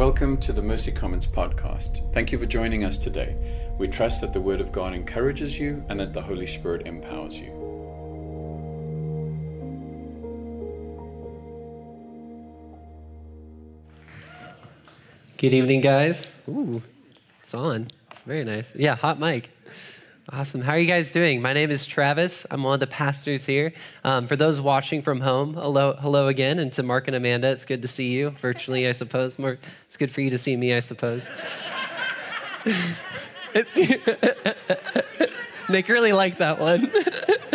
Welcome to the Mercy Commons podcast. Thank you for joining us today. We trust that the Word of God encourages you and that the Holy Spirit empowers you. Good evening, guys. Ooh, it's on. It's very nice. Yeah, hot mic. Awesome. How are you guys doing? My name is Travis. I'm one of the pastors here. Um, for those watching from home, hello, hello again. And to Mark and Amanda, it's good to see you virtually, I suppose. Mark, it's good for you to see me, I suppose. Nick really liked that one.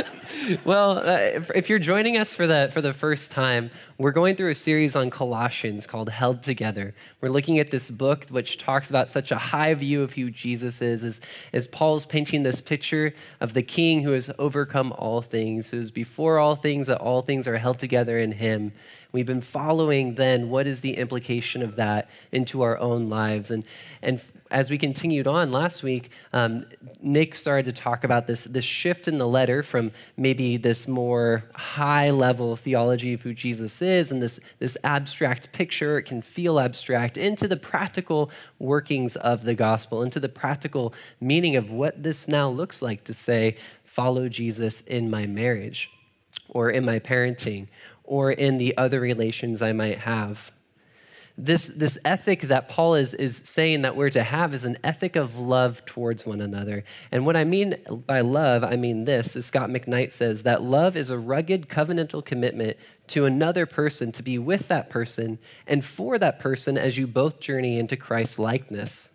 well, uh, if, if, you're joining us for the for the first time, we're going through a series on Colossians called "Held Together." We're looking at this book which talks about such a high view of who Jesus is, as, as Paul's painting this picture of the King who has overcome all things, who is before all things, that all things are held together in Him. We've been following then what is the implication of that into our own lives, and and as we continued on last week, um, Nick started to talk about this, this shift in the letter from maybe this more high level theology of who Jesus is and this, this abstract picture, it can feel abstract, into the practical workings of the gospel, into the practical meaning of what this now looks like to say, follow Jesus in my marriage or in my parenting or in the other relations I might have this, this ethic that Paul is, is saying that we're to have is an ethic of love towards one another. And what I mean by love, I mean this, as Scot McKnight says, that love is a rugged covenantal commitment to another person to be with that person and for that person as you both journey into Christ's likeness.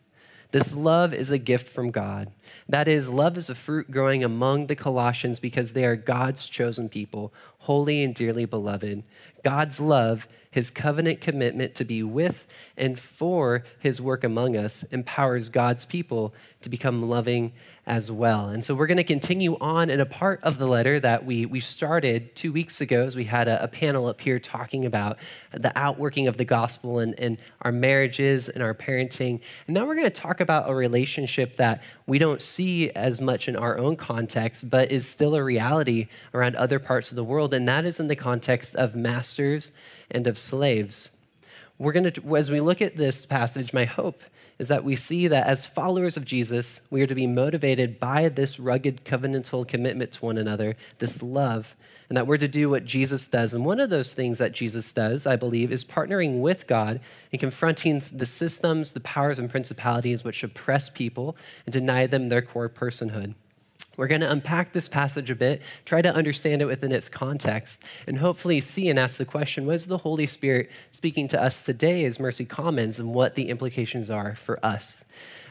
This love is a gift from God. That is, love is a fruit growing among the Colossians because they are God's chosen people, holy and dearly beloved. God's love his covenant commitment to be with and for his work among us empowers God's people to become loving as well. And so we're going to continue on in a part of the letter that we, we started two weeks ago as we had a, a panel up here talking about the outworking of the gospel and, and our marriages and our parenting. And now we're going to talk about a relationship that we don't see as much in our own context, but is still a reality around other parts of the world. And that is in the context of masters and of slaves. We're going to, as we look at this passage, my hope is that we see that as followers of Jesus, we are to be motivated by this rugged covenantal commitment to one another, this love, and that we're to do what Jesus does. And one of those things that Jesus does, I believe, is partnering with God and confronting the systems, the powers, and principalities which oppress people and deny them their core personhood. We're going to unpack this passage a bit, try to understand it within its context, and hopefully see and ask the question what is the Holy Spirit speaking to us today as Mercy Commons and what the implications are for us?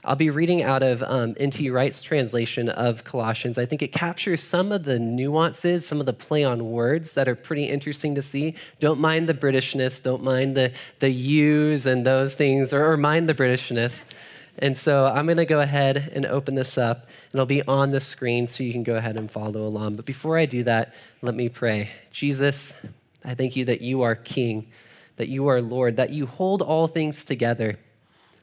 I'll be reading out of um, N.T. Wright's translation of Colossians. I think it captures some of the nuances, some of the play on words that are pretty interesting to see. Don't mind the Britishness, don't mind the, the yous and those things, or, or mind the Britishness. And so I'm going to go ahead and open this up. It'll be on the screen so you can go ahead and follow along. But before I do that, let me pray. Jesus, I thank you that you are King, that you are Lord, that you hold all things together,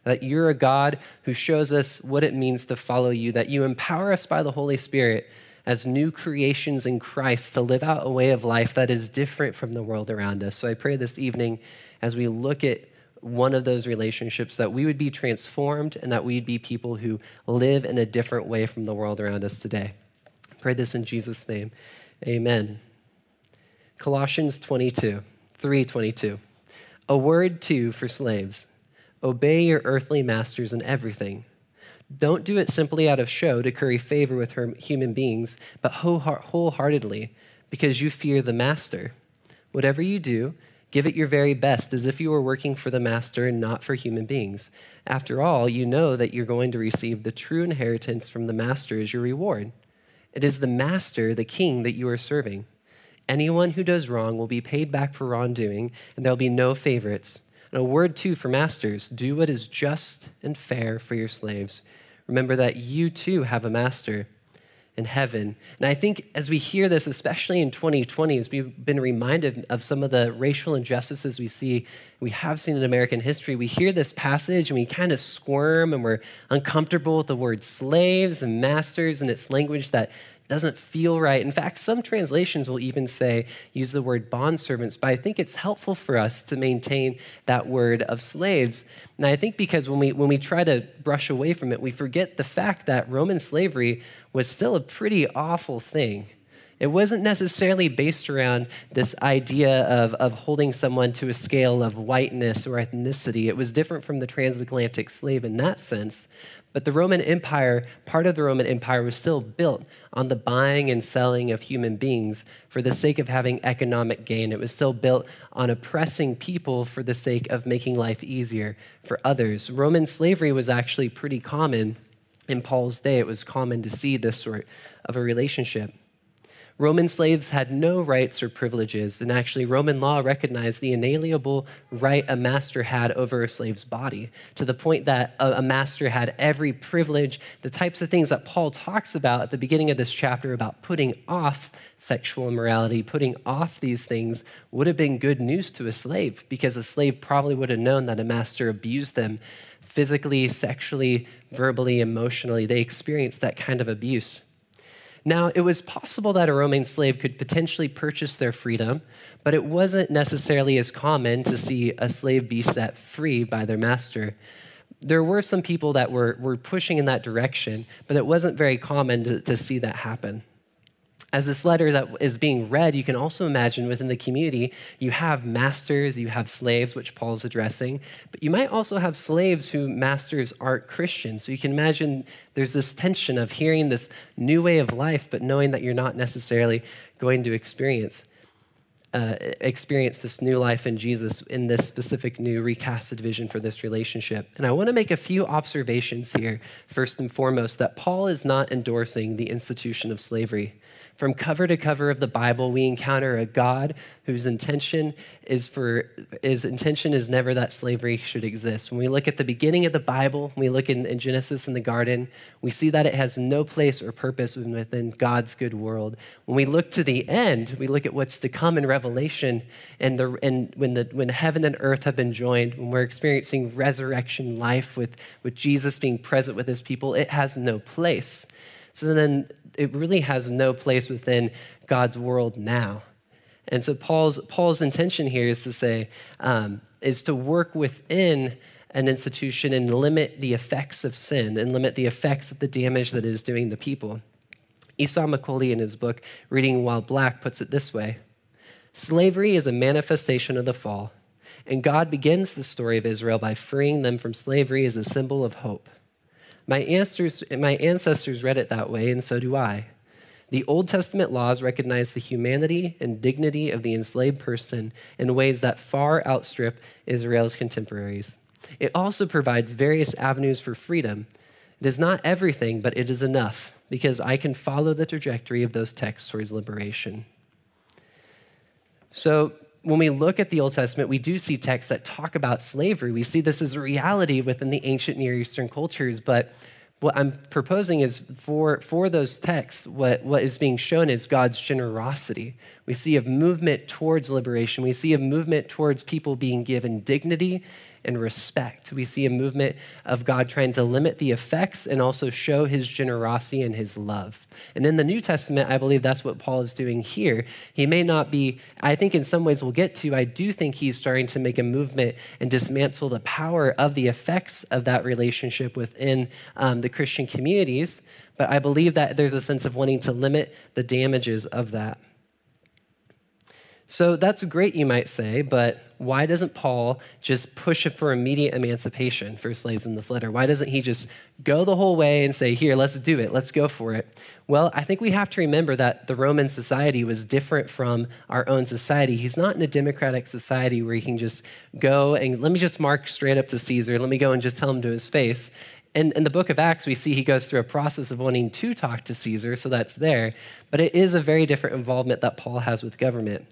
that you're a God who shows us what it means to follow you, that you empower us by the Holy Spirit as new creations in Christ to live out a way of life that is different from the world around us. So I pray this evening as we look at one of those relationships, that we would be transformed and that we'd be people who live in a different way from the world around us today. I pray this in Jesus' name. Amen. Colossians 22, 322. A word too for slaves. Obey your earthly masters in everything. Don't do it simply out of show to curry favor with human beings, but wholeheartedly because you fear the master. Whatever you do, Give it your very best, as if you were working for the master and not for human beings. After all, you know that you're going to receive the true inheritance from the master as your reward. It is the master, the king, that you are serving. Anyone who does wrong will be paid back for wrongdoing, and there'll be no favorites. And a word, too, for masters do what is just and fair for your slaves. Remember that you, too, have a master in heaven. And I think as we hear this, especially in 2020, as we've been reminded of some of the racial injustices we see, we have seen in American history, we hear this passage and we kind of squirm and we're uncomfortable with the word slaves and masters and its language that doesn't feel right. In fact, some translations will even say, use the word bondservants, but I think it's helpful for us to maintain that word of slaves. And I think because when we, when we try to brush away from it, we forget the fact that Roman slavery was still a pretty awful thing. It wasn't necessarily based around this idea of, of holding someone to a scale of whiteness or ethnicity. It was different from the transatlantic slave in that sense. But the Roman Empire, part of the Roman Empire, was still built on the buying and selling of human beings for the sake of having economic gain. It was still built on oppressing people for the sake of making life easier for others. Roman slavery was actually pretty common in Paul's day. It was common to see this sort of a relationship. Roman slaves had no rights or privileges, and actually, Roman law recognized the inalienable right a master had over a slave's body, to the point that a, master had every privilege, the types of things that Paul talks about at the beginning of this chapter about putting off sexual immorality, putting off these things, would have been good news to a slave, because a slave probably would have known that a master abused them physically, sexually, verbally, emotionally. They experienced that kind of abuse. Now, it was possible that a Roman slave could potentially purchase their freedom, but it wasn't necessarily as common to see a slave be set free by their master. There were some people that were, were pushing in that direction, but it wasn't very common to, to see that happen as this letter that is being read, you can also imagine within the community, you have masters, you have slaves, which Paul's addressing, but you might also have slaves who masters aren't Christians. So you can imagine there's this tension of hearing this new way of life, but knowing that you're not necessarily going to experience. Uh, experience this new life in Jesus in this specific new recasted vision for this relationship. And I want to make a few observations here, first and foremost, that Paul is not endorsing the institution of slavery. From cover to cover of the Bible, we encounter a God whose intention is for his intention is never that slavery should exist. When we look at the beginning of the Bible, we look in, in Genesis in the garden, we see that it has no place or purpose within God's good world. When we look to the end, we look at what's to come in Revelation, and the and when the when heaven and earth have been joined, when we're experiencing resurrection life with, with Jesus being present with his people, it has no place. So then it really has no place within God's world now. And so Paul's, Paul's intention here is to say, um, is to work within an institution and limit the effects of sin and limit the effects of the damage that it is doing to people. Esau McCaulley, in his book, Reading While Black, puts it this way Slavery is a manifestation of the fall, and God begins the story of Israel by freeing them from slavery as a symbol of hope. My ancestors, my ancestors read it that way, and so do I. The Old Testament laws recognize the humanity and dignity of the enslaved person in ways that far outstrip Israel's contemporaries. It also provides various avenues for freedom. It is not everything, but it is enough because I can follow the trajectory of those texts towards liberation. So, when we look at the Old Testament, we do see texts that talk about slavery. We see this as a reality within the ancient Near Eastern cultures, but what I'm proposing is for, for those texts, what, what is being shown is God's generosity. We see a movement towards liberation. We see a movement towards people being given dignity and respect. We see a movement of God trying to limit the effects and also show his generosity and his love. And in the New Testament, I believe that's what Paul is doing here. He may not be, I think in some ways we'll get to, I do think he's starting to make a movement and dismantle the power of the effects of that relationship within um, the Christian communities. But I believe that there's a sense of wanting to limit the damages of that. So that's great, you might say, but why doesn't Paul just push for immediate emancipation for slaves in this letter? Why doesn't he just go the whole way and say, here, let's do it, let's go for it? Well, I think we have to remember that the Roman society was different from our own society. He's not in a democratic society where he can just go and let me just mark straight up to Caesar, let me go and just tell him to his face. In, in the book of Acts, we see he goes through a process of wanting to talk to Caesar, so that's there. But it is a very different involvement that Paul has with government.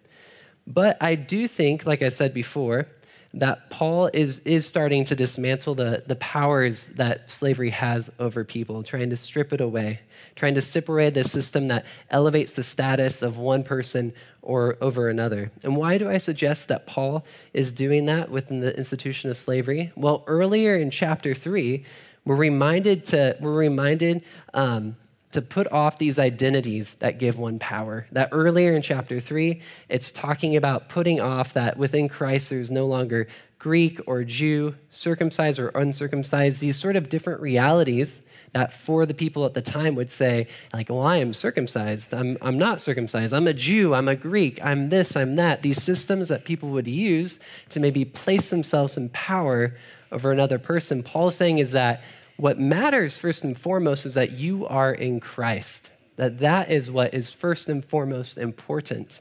But I do think, like I said before, that Paul is, is starting to dismantle the, the powers that slavery has over people, trying to strip it away, trying to strip away the system that elevates the status of one person or over another. And why do I suggest that Paul is doing that within the institution of slavery? Well, earlier in chapter three, we're reminded to we're reminded um, to put off these identities that give one power. That earlier in chapter three, it's talking about putting off that within Christ there's no longer Greek or Jew, circumcised or uncircumcised, these sort of different realities that for the people at the time would say, like, well, I am circumcised. I'm, I'm not circumcised. I'm a Jew. I'm a Greek. I'm this. I'm that. These systems that people would use to maybe place themselves in power over another person. Paul's saying is that what matters first and foremost is that you are in Christ. That that is what is first and foremost important.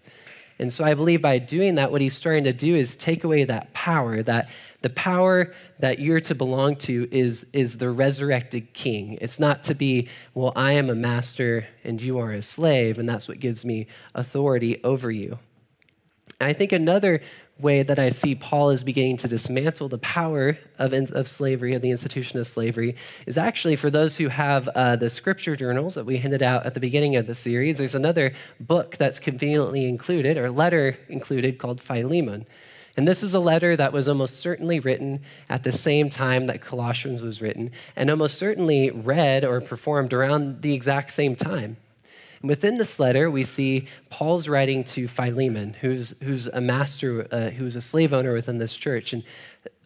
And so I believe by doing that, what he's starting to do is take away that power, that the power that you're to belong to is, is the resurrected king. It's not to be, well, I am a master and you are a slave, and that's what gives me authority over you. And I think another way that I see Paul is beginning to dismantle the power of, of slavery, of the institution of slavery, is actually for those who have uh, the scripture journals that we handed out at the beginning of the series, there's another book that's conveniently included, or letter included, called Philemon. And this is a letter that was almost certainly written at the same time that Colossians was written, and almost certainly read or performed around the exact same time. Within this letter, we see Paul's writing to Philemon, who's, who's a master, uh, who's a slave owner within this church. And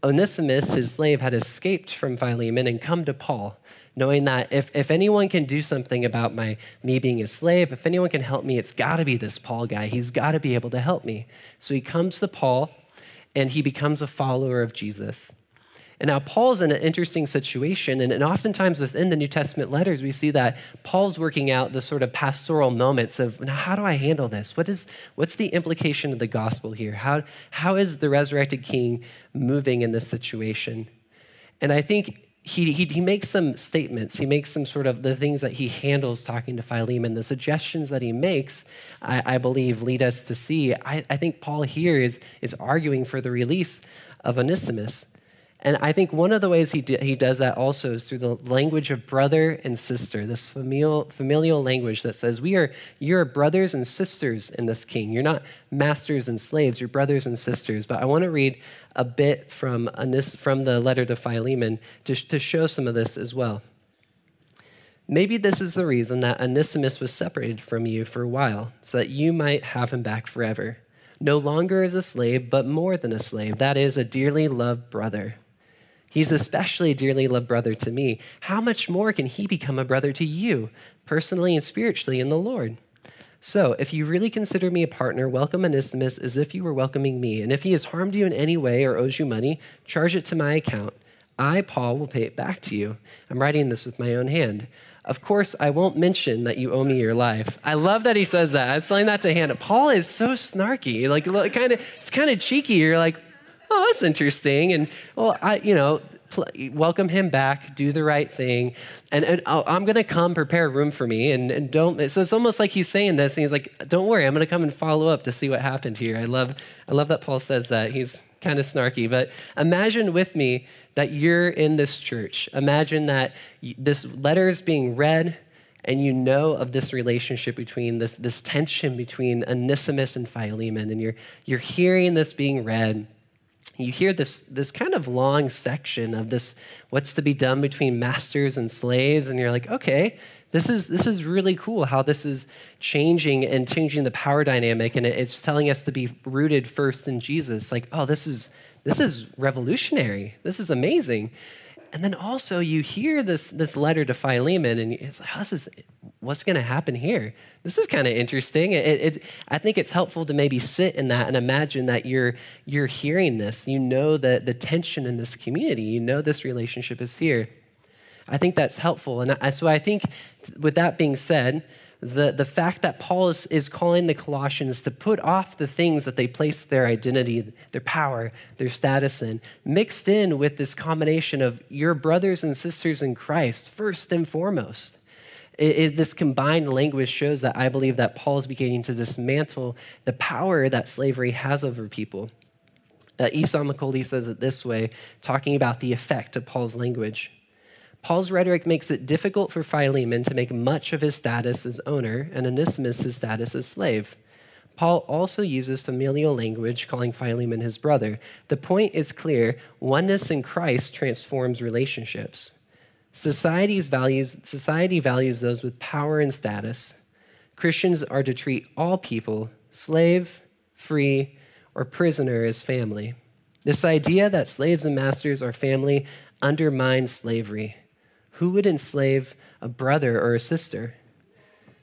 Onesimus, his slave, had escaped from Philemon and come to Paul, knowing that if, if anyone can do something about my, me being a slave, if anyone can help me, it's got to be this Paul guy. He's got to be able to help me. So he comes to Paul and he becomes a follower of Jesus. And now Paul's in an interesting situation, and, and oftentimes within the New Testament letters, we see that Paul's working out the sort of pastoral moments of now, how do I handle this? What is what's the implication of the gospel here? How how is the resurrected king moving in this situation? And I think he, he, he, makes some statements. He makes some sort of the things that he handles talking to Philemon. The suggestions that he makes, I, I believe, lead us to see. I, I think Paul here is, is arguing for the release of Onesimus. And I think one of the ways he, do, he does that also is through the language of brother and sister, this familial, familial language that says, we are, you're brothers and sisters in this king. You're not masters and slaves, you're brothers and sisters. But I want to read a bit from, from the letter to Philemon to, to show some of this as well. Maybe this is the reason that Onesimus was separated from you for a while, so that you might have him back forever. No longer as a slave, but more than a slave, that is, a dearly loved brother He's especially dearly loved brother to me. How much more can he become a brother to you, personally and spiritually in the Lord? So, if you really consider me a partner, welcome Onesimus as if you were welcoming me. And if he has harmed you in any way or owes you money, charge it to my account. I, Paul, will pay it back to you. I'm writing this with my own hand. Of course, I won't mention that you owe me your life. I love that he says that. I was telling that to Hannah. Paul is so snarky. Like, kind of, it's kind of cheeky. You're like, oh, that's interesting. And, well, I, you know, welcome him back, do the right thing. And, and oh, I'm going to come prepare a room for me. And, and don't, so it's almost like he's saying this. And he's like, don't worry, I'm going to come and follow up to see what happened here. I love, I love that Paul says that. He's kind of snarky. But imagine with me that you're in this church. Imagine that this letter is being read and you know of this relationship between this, this tension between Onesimus and Philemon, and you're, you're hearing this being read, you hear this, this kind of long section of this what's to be done between masters and slaves, and you're like, okay, this is, this is really cool how this is changing and changing the power dynamic, and it's telling us to be rooted first in Jesus. Like, oh, this is, this is revolutionary. This is amazing. And then also you hear this, this letter to Philemon, and it's like, this is, what's going to happen here? This is kind of interesting. It, it, I think it's helpful to maybe sit in that and imagine that you're, you're hearing this. You know the, the tension in this community. You know this relationship is here. I think that's helpful. And I, so I think, with that being said, the, the fact that Paul is, is calling the Colossians to put off the things that they place their identity, their power, their status in, mixed in with this combination of your brothers and sisters in Christ, first and foremost. It, it, this combined language shows that I believe that Paul is beginning to dismantle the power that slavery has over people. Uh, Esau McCaulley says it this way, talking about the effect of Paul's language. Paul's rhetoric makes it difficult for Philemon to make much of his status as owner and Onesimus his status as slave. Paul also uses familial language, calling Philemon his brother. The point is clear oneness in Christ transforms relationships. Society's values, society values those with power and status. Christians are to treat all people, slave, free, or prisoner, as family. This idea that slaves and masters are family undermines slavery. Who would enslave a brother or a sister?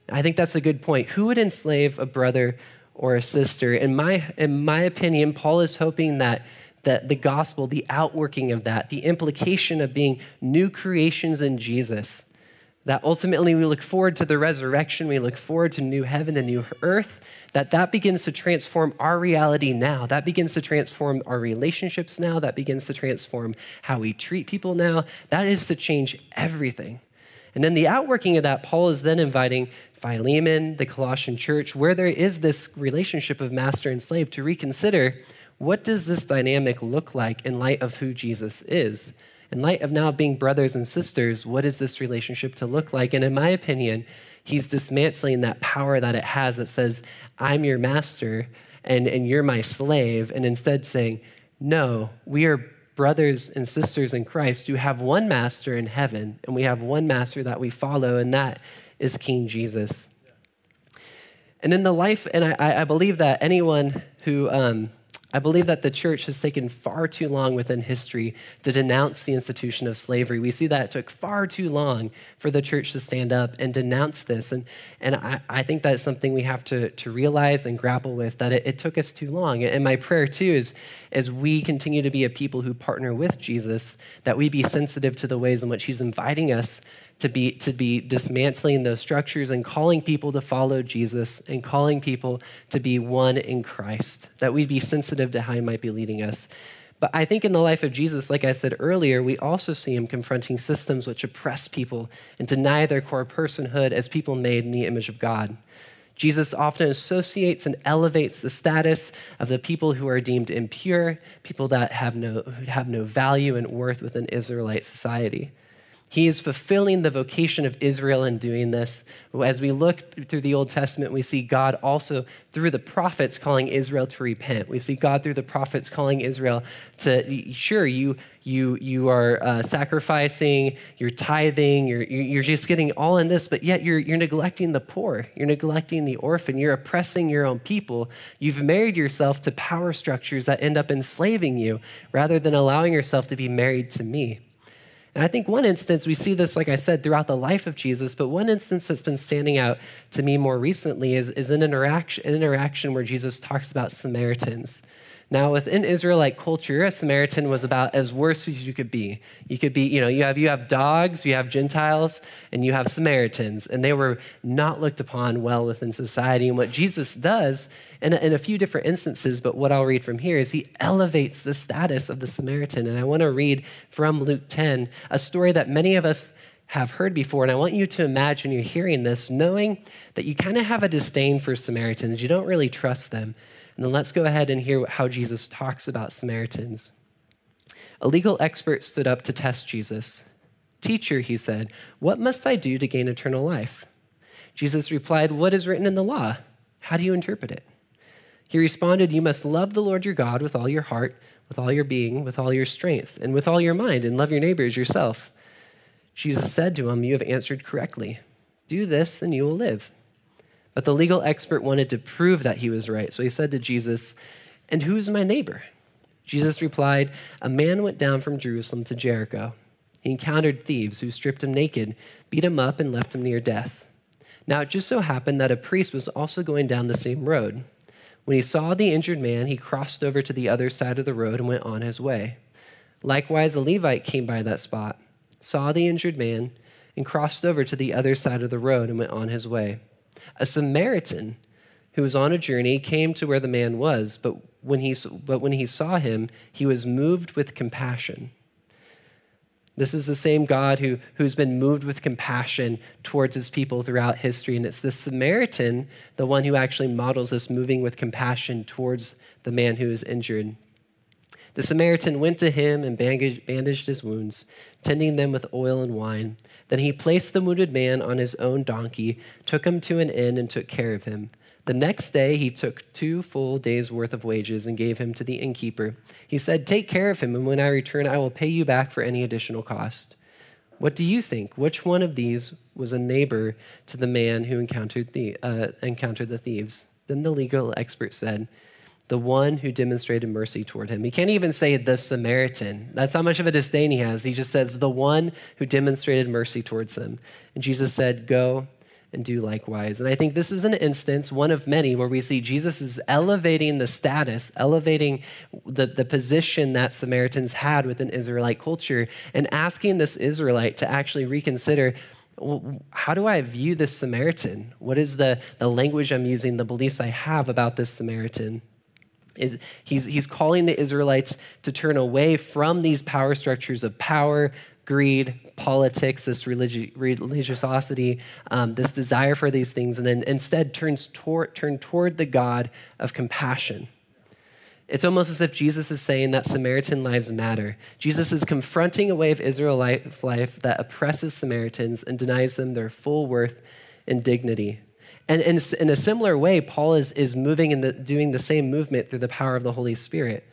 I think that's a good point. Who would enslave a brother or a sister? In my, in my opinion, Paul is hoping that, that the gospel, the outworking of that, the implication of being new creations in Jesus, that ultimately we look forward to the resurrection, we look forward to new heaven and new earth, that that begins to transform our reality now. That begins to transform our relationships now. That begins to transform how we treat people now. That is to change everything. And then the outworking of that, Paul is then inviting Philemon, the Colossian church, where there is this relationship of master and slave, to reconsider what does this dynamic look like in light of who Jesus is? In light of now being brothers and sisters, what is this relationship to look like? And in my opinion, he's dismantling that power that it has that says, I'm your master and, and you're my slave, and instead saying, No, we are brothers and sisters in Christ who have one master in heaven, and we have one master that we follow, and that is King Jesus. And in the life, and I, I believe that anyone who um, I believe that the church has taken far too long within history to denounce the institution of slavery. We see that it took far too long for the church to stand up and denounce this. And, and I, I think that's something we have to, to realize and grapple with, that it, it took us too long. And my prayer, too, is as we continue to be a people who partner with Jesus, that we be sensitive to the ways in which he's inviting us to be, to be dismantling those structures and calling people to follow Jesus and calling people to be one in Christ, that we'd be sensitive to how he might be leading us. But I think in the life of Jesus, like I said earlier, we also see him confronting systems which oppress people and deny their core personhood as people made in the image of God. Jesus often associates and elevates the status of the people who are deemed impure, people that have no, have no value and worth within Israelite society. He is fulfilling the vocation of Israel in doing this. As we look through the Old Testament, we see God also through the prophets calling Israel to repent. We see God through the prophets calling Israel to, sure, you, you, you are uh, sacrificing, you're tithing, you're, you're just getting all in this, but yet you're, you're neglecting the poor, you're neglecting the orphan, you're oppressing your own people. You've married yourself to power structures that end up enslaving you rather than allowing yourself to be married to me. And I think one instance, we see this, like I said, throughout the life of Jesus, but one instance that's been standing out to me more recently is, is an, interaction, an interaction where Jesus talks about Samaritans. Now, within Israelite culture, a Samaritan was about as worse as you could be. You could be, you know, you have, you have dogs, you have Gentiles, and you have Samaritans, and they were not looked upon well within society. And what Jesus does in a, in a few different instances, but what I'll read from here is he elevates the status of the Samaritan. And I want to read from Luke 10, a story that many of us have heard before. And I want you to imagine you're hearing this, knowing that you kind of have a disdain for Samaritans. You don't really trust them. And then let's go ahead and hear how Jesus talks about Samaritans. A legal expert stood up to test Jesus. Teacher, he said, what must I do to gain eternal life? Jesus replied, What is written in the law? How do you interpret it? He responded, You must love the Lord your God with all your heart, with all your being, with all your strength, and with all your mind, and love your neighbor as yourself. Jesus said to him, You have answered correctly. Do this, and you will live. But the legal expert wanted to prove that he was right. So he said to Jesus, And who's my neighbor? Jesus replied, A man went down from Jerusalem to Jericho. He encountered thieves who stripped him naked, beat him up, and left him near death. Now it just so happened that a priest was also going down the same road. When he saw the injured man, he crossed over to the other side of the road and went on his way. Likewise, a Levite came by that spot, saw the injured man, and crossed over to the other side of the road and went on his way. A Samaritan who was on a journey came to where the man was, but when he, but when he saw him, he was moved with compassion. This is the same God who, who's been moved with compassion towards his people throughout history. And it's the Samaritan, the one who actually models this moving with compassion towards the man who is injured. The Samaritan went to him and bandaged his wounds, tending them with oil and wine. Then he placed the wounded man on his own donkey, took him to an inn, and took care of him. The next day he took two full days' worth of wages and gave him to the innkeeper. He said, Take care of him, and when I return, I will pay you back for any additional cost. What do you think? Which one of these was a neighbor to the man who encountered the, uh, encountered the thieves? Then the legal expert said, the one who demonstrated mercy toward him. He can't even say the Samaritan. That's how much of a disdain he has. He just says, the one who demonstrated mercy towards him. And Jesus said, Go and do likewise. And I think this is an instance, one of many, where we see Jesus is elevating the status, elevating the, the position that Samaritans had within Israelite culture, and asking this Israelite to actually reconsider how do I view this Samaritan? What is the, the language I'm using, the beliefs I have about this Samaritan? Is, he's, he's calling the Israelites to turn away from these power structures of power, greed, politics, this religi- religiosity, um, this desire for these things, and then instead turns toward, turn toward the God of compassion. It's almost as if Jesus is saying that Samaritan lives matter. Jesus is confronting a way of Israelite life that oppresses Samaritans and denies them their full worth and dignity. And in, in a similar way, Paul is, is moving and doing the same movement through the power of the Holy Spirit.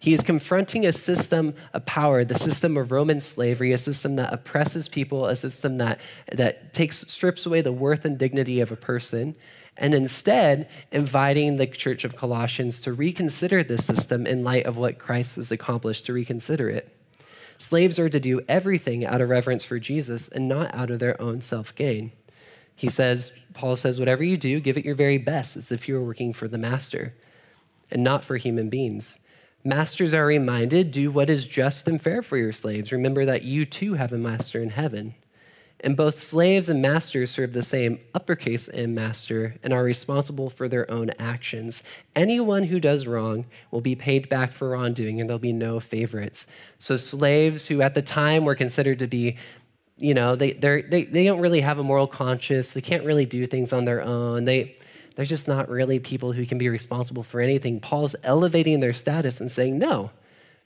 He is confronting a system of power, the system of Roman slavery, a system that oppresses people, a system that, that takes, strips away the worth and dignity of a person, and instead inviting the church of Colossians to reconsider this system in light of what Christ has accomplished, to reconsider it. Slaves are to do everything out of reverence for Jesus and not out of their own self gain. He says, Paul says, whatever you do, give it your very best as if you were working for the master and not for human beings. Masters are reminded, do what is just and fair for your slaves. Remember that you too have a master in heaven. And both slaves and masters serve the same uppercase M master and are responsible for their own actions. Anyone who does wrong will be paid back for wrongdoing, and there'll be no favorites. So, slaves who at the time were considered to be you know, they, they they, don't really have a moral conscience. They can't really do things on their own. They, they're just not really people who can be responsible for anything. Paul's elevating their status and saying, no,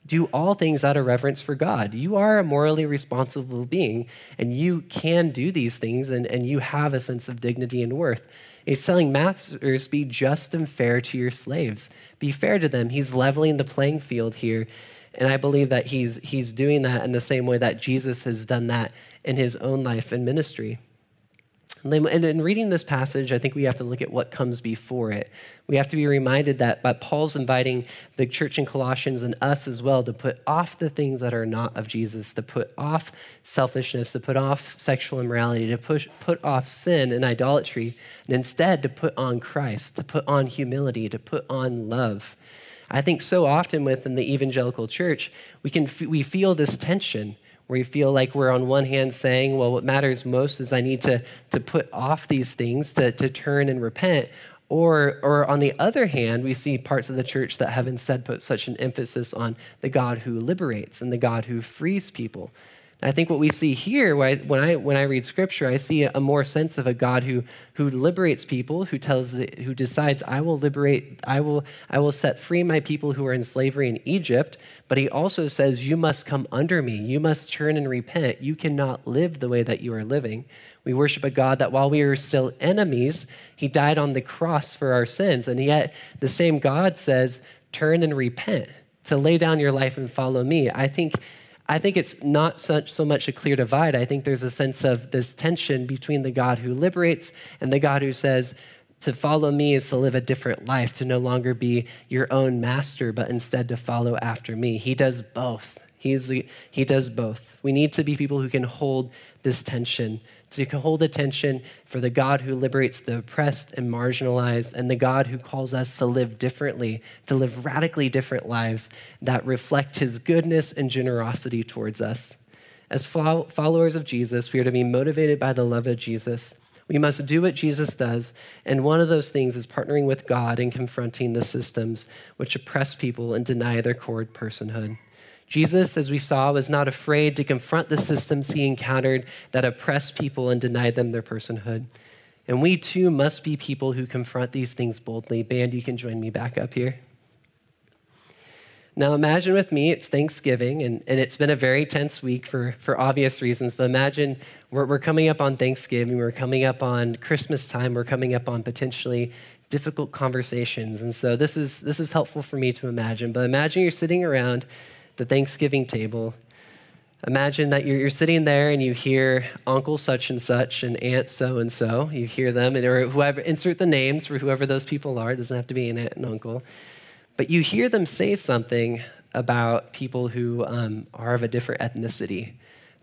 do all things out of reverence for God. You are a morally responsible being, and you can do these things, and, and you have a sense of dignity and worth. He's telling masters, be just and fair to your slaves. Be fair to them. He's leveling the playing field here. And I believe that he's, he's doing that in the same way that Jesus has done that in his own life and ministry. And in reading this passage, I think we have to look at what comes before it. We have to be reminded that by Paul's inviting the church in Colossians and us as well to put off the things that are not of Jesus, to put off selfishness, to put off sexual immorality, to push, put off sin and idolatry, and instead to put on Christ, to put on humility, to put on love. I think so often within the evangelical church, we, can, we feel this tension where you feel like we're on one hand saying, well, what matters most is I need to, to put off these things, to, to turn and repent. Or, or on the other hand, we see parts of the church that have instead put such an emphasis on the God who liberates and the God who frees people. I think what we see here, when I, when I read scripture, I see a more sense of a God who, who liberates people, who tells, who decides, I will liberate, I will, I will set free my people who are in slavery in Egypt. But he also says, You must come under me. You must turn and repent. You cannot live the way that you are living. We worship a God that while we are still enemies, he died on the cross for our sins. And yet the same God says, Turn and repent, to lay down your life and follow me. I think I think it's not such, so much a clear divide. I think there's a sense of this tension between the God who liberates and the God who says, to follow me is to live a different life, to no longer be your own master, but instead to follow after me. He does both. He's, he does both. We need to be people who can hold this tension to hold attention for the God who liberates the oppressed and marginalized, and the God who calls us to live differently, to live radically different lives that reflect his goodness and generosity towards us. As followers of Jesus, we are to be motivated by the love of Jesus. We must do what Jesus does, and one of those things is partnering with God and confronting the systems which oppress people and deny their core personhood. Jesus, as we saw, was not afraid to confront the systems he encountered that oppressed people and denied them their personhood. And we too must be people who confront these things boldly. Band, you can join me back up here. Now, imagine with me, it's Thanksgiving, and, and it's been a very tense week for, for obvious reasons. But imagine we're, we're coming up on Thanksgiving, we're coming up on Christmas time, we're coming up on potentially difficult conversations. And so this is, this is helpful for me to imagine. But imagine you're sitting around the Thanksgiving table. Imagine that you're, you're sitting there and you hear Uncle such and such and Aunt so and so. You hear them, and, or whoever, insert the names for whoever those people are. It doesn't have to be an aunt and uncle. But you hear them say something about people who um, are of a different ethnicity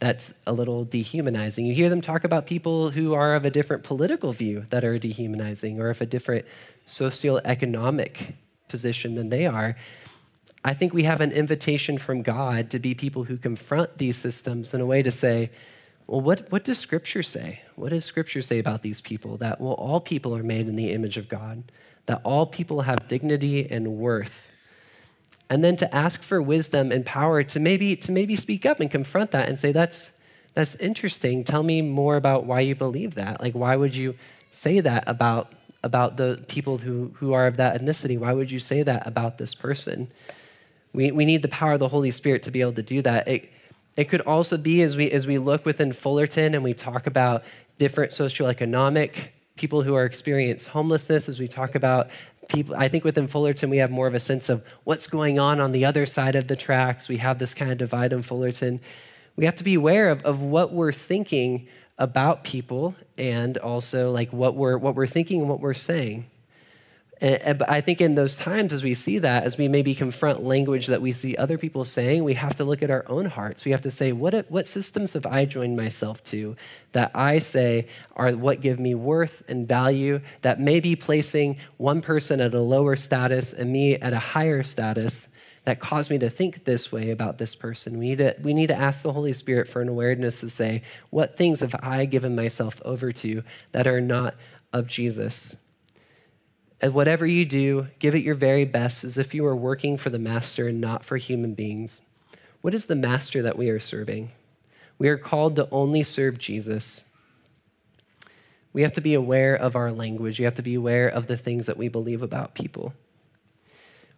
that's a little dehumanizing. You hear them talk about people who are of a different political view that are dehumanizing or of a different socioeconomic position than they are. I think we have an invitation from God to be people who confront these systems in a way to say, well, what, what does Scripture say? What does Scripture say about these people? That, well, all people are made in the image of God, that all people have dignity and worth. And then to ask for wisdom and power to maybe, to maybe speak up and confront that and say, that's, that's interesting. Tell me more about why you believe that. Like, why would you say that about, about the people who, who are of that ethnicity? Why would you say that about this person? We, we need the power of the Holy Spirit to be able to do that. It, it could also be as we, as we look within Fullerton and we talk about different socioeconomic people who are experiencing homelessness, as we talk about people, I think within Fullerton, we have more of a sense of what's going on on the other side of the tracks. We have this kind of divide in Fullerton. We have to be aware of, of what we're thinking about people and also like what we're, what we're thinking and what we're saying. Eh, eh, and, I think in those times, as we see that, as we maybe confront language that we see other people saying, we have to look at our own hearts. We have to say, what, what systems have I joined myself to that I say are what give me worth and value, that may be placing one person at a lower status and me at a higher status that cause me to think this way about this person. We need to, we need to ask the Holy Spirit for an awareness to say, what things have I given myself over to that are not of Jesus? And whatever you do, give it your very best as if you were working for the master and not for human beings. What is the master that we are serving? We are called to only serve Jesus. We have to be aware of our language. We have to be aware of the things that we believe about people.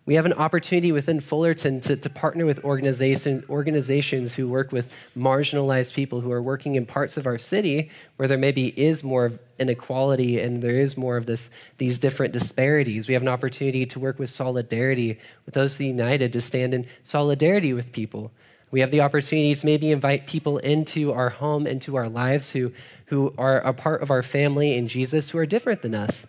We have an opportunity within Fullerton to, to partner with organization, organizations who work with marginalized people who are working in parts of our city where there maybe is more inequality and there is more of this, these different disparities. We have an opportunity to work with solidarity with those united to stand in solidarity with people. We have the opportunity to maybe invite people into our home, into our lives who, who are a part of our family in Jesus who are different than us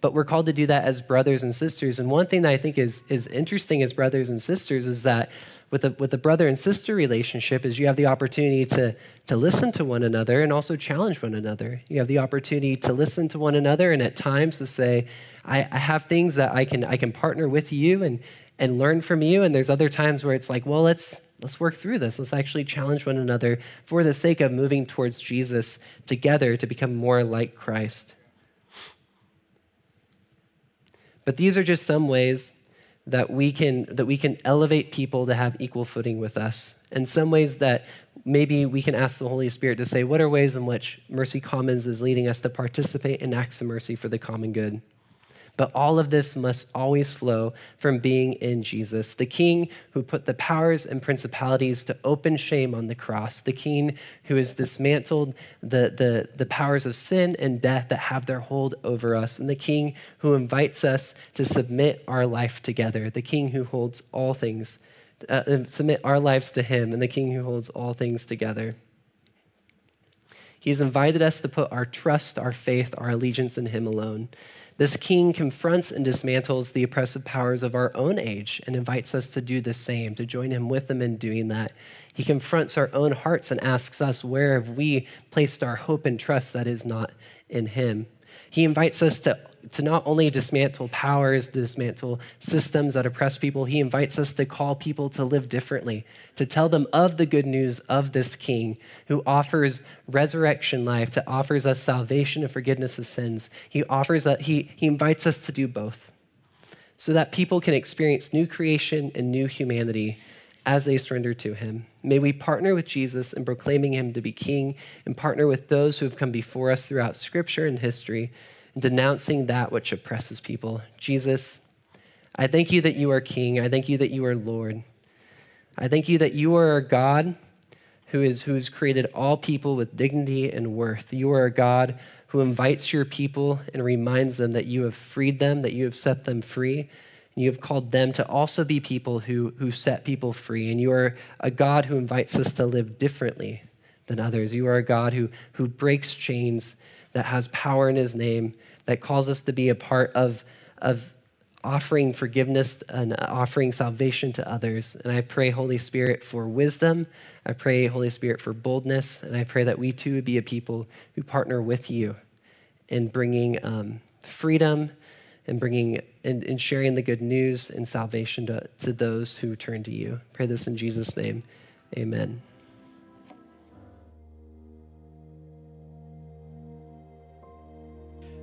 but we're called to do that as brothers and sisters. And one thing that I think is, is interesting as brothers and sisters is that with the, with the brother and sister relationship is you have the opportunity to, to listen to one another and also challenge one another. You have the opportunity to listen to one another and at times to say, I, I have things that I can, I can partner with you and, and learn from you. And there's other times where it's like, well, let's, let's work through this. Let's actually challenge one another for the sake of moving towards Jesus together to become more like Christ. But these are just some ways that we can that we can elevate people to have equal footing with us. And some ways that maybe we can ask the Holy Spirit to say, what are ways in which Mercy Commons is leading us to participate in acts of mercy for the common good? But all of this must always flow from being in Jesus, the King who put the powers and principalities to open shame on the cross, the King who has dismantled the, the, the powers of sin and death that have their hold over us, and the King who invites us to submit our life together, the King who holds all things, uh, uh submit our lives to Him, and the King who holds all things together. He's invited us to put our trust, our faith, our allegiance in Him alone. This king confronts and dismantles the oppressive powers of our own age and invites us to do the same, to join him with them in doing that. He confronts our own hearts and asks us, Where have we placed our hope and trust that is not in him? He invites us to to not only dismantle powers, to dismantle systems that oppress people, he invites us to call people to live differently, to tell them of the good news of this king who offers resurrection life, to offers us salvation and forgiveness of sins. He offers that he, he invites us to do both so that people can experience new creation and new humanity as they surrender to him. May we partner with Jesus in proclaiming him to be king and partner with those who have come before us throughout scripture and history and denouncing that which oppresses people. Jesus, I thank you that you are King. I thank you that you are Lord. I thank you that you are a God who is who has created all people with dignity and worth. You are a God who invites your people and reminds them that you have freed them, that you have set them free. and You have called them to also be people who, who set people free. And you are a God who invites us to live differently than others. You are a God who, who breaks chains, that has power in his name, that calls us to be a part of, of offering forgiveness and offering salvation to others. And I pray, Holy Spirit, for wisdom. I pray, Holy Spirit, for boldness. And I pray that we too would be a people who partner with you in bringing um, freedom and bringing and, and, sharing the good news and salvation to, to those who turn to you. Pray this in Jesus' name. Amen.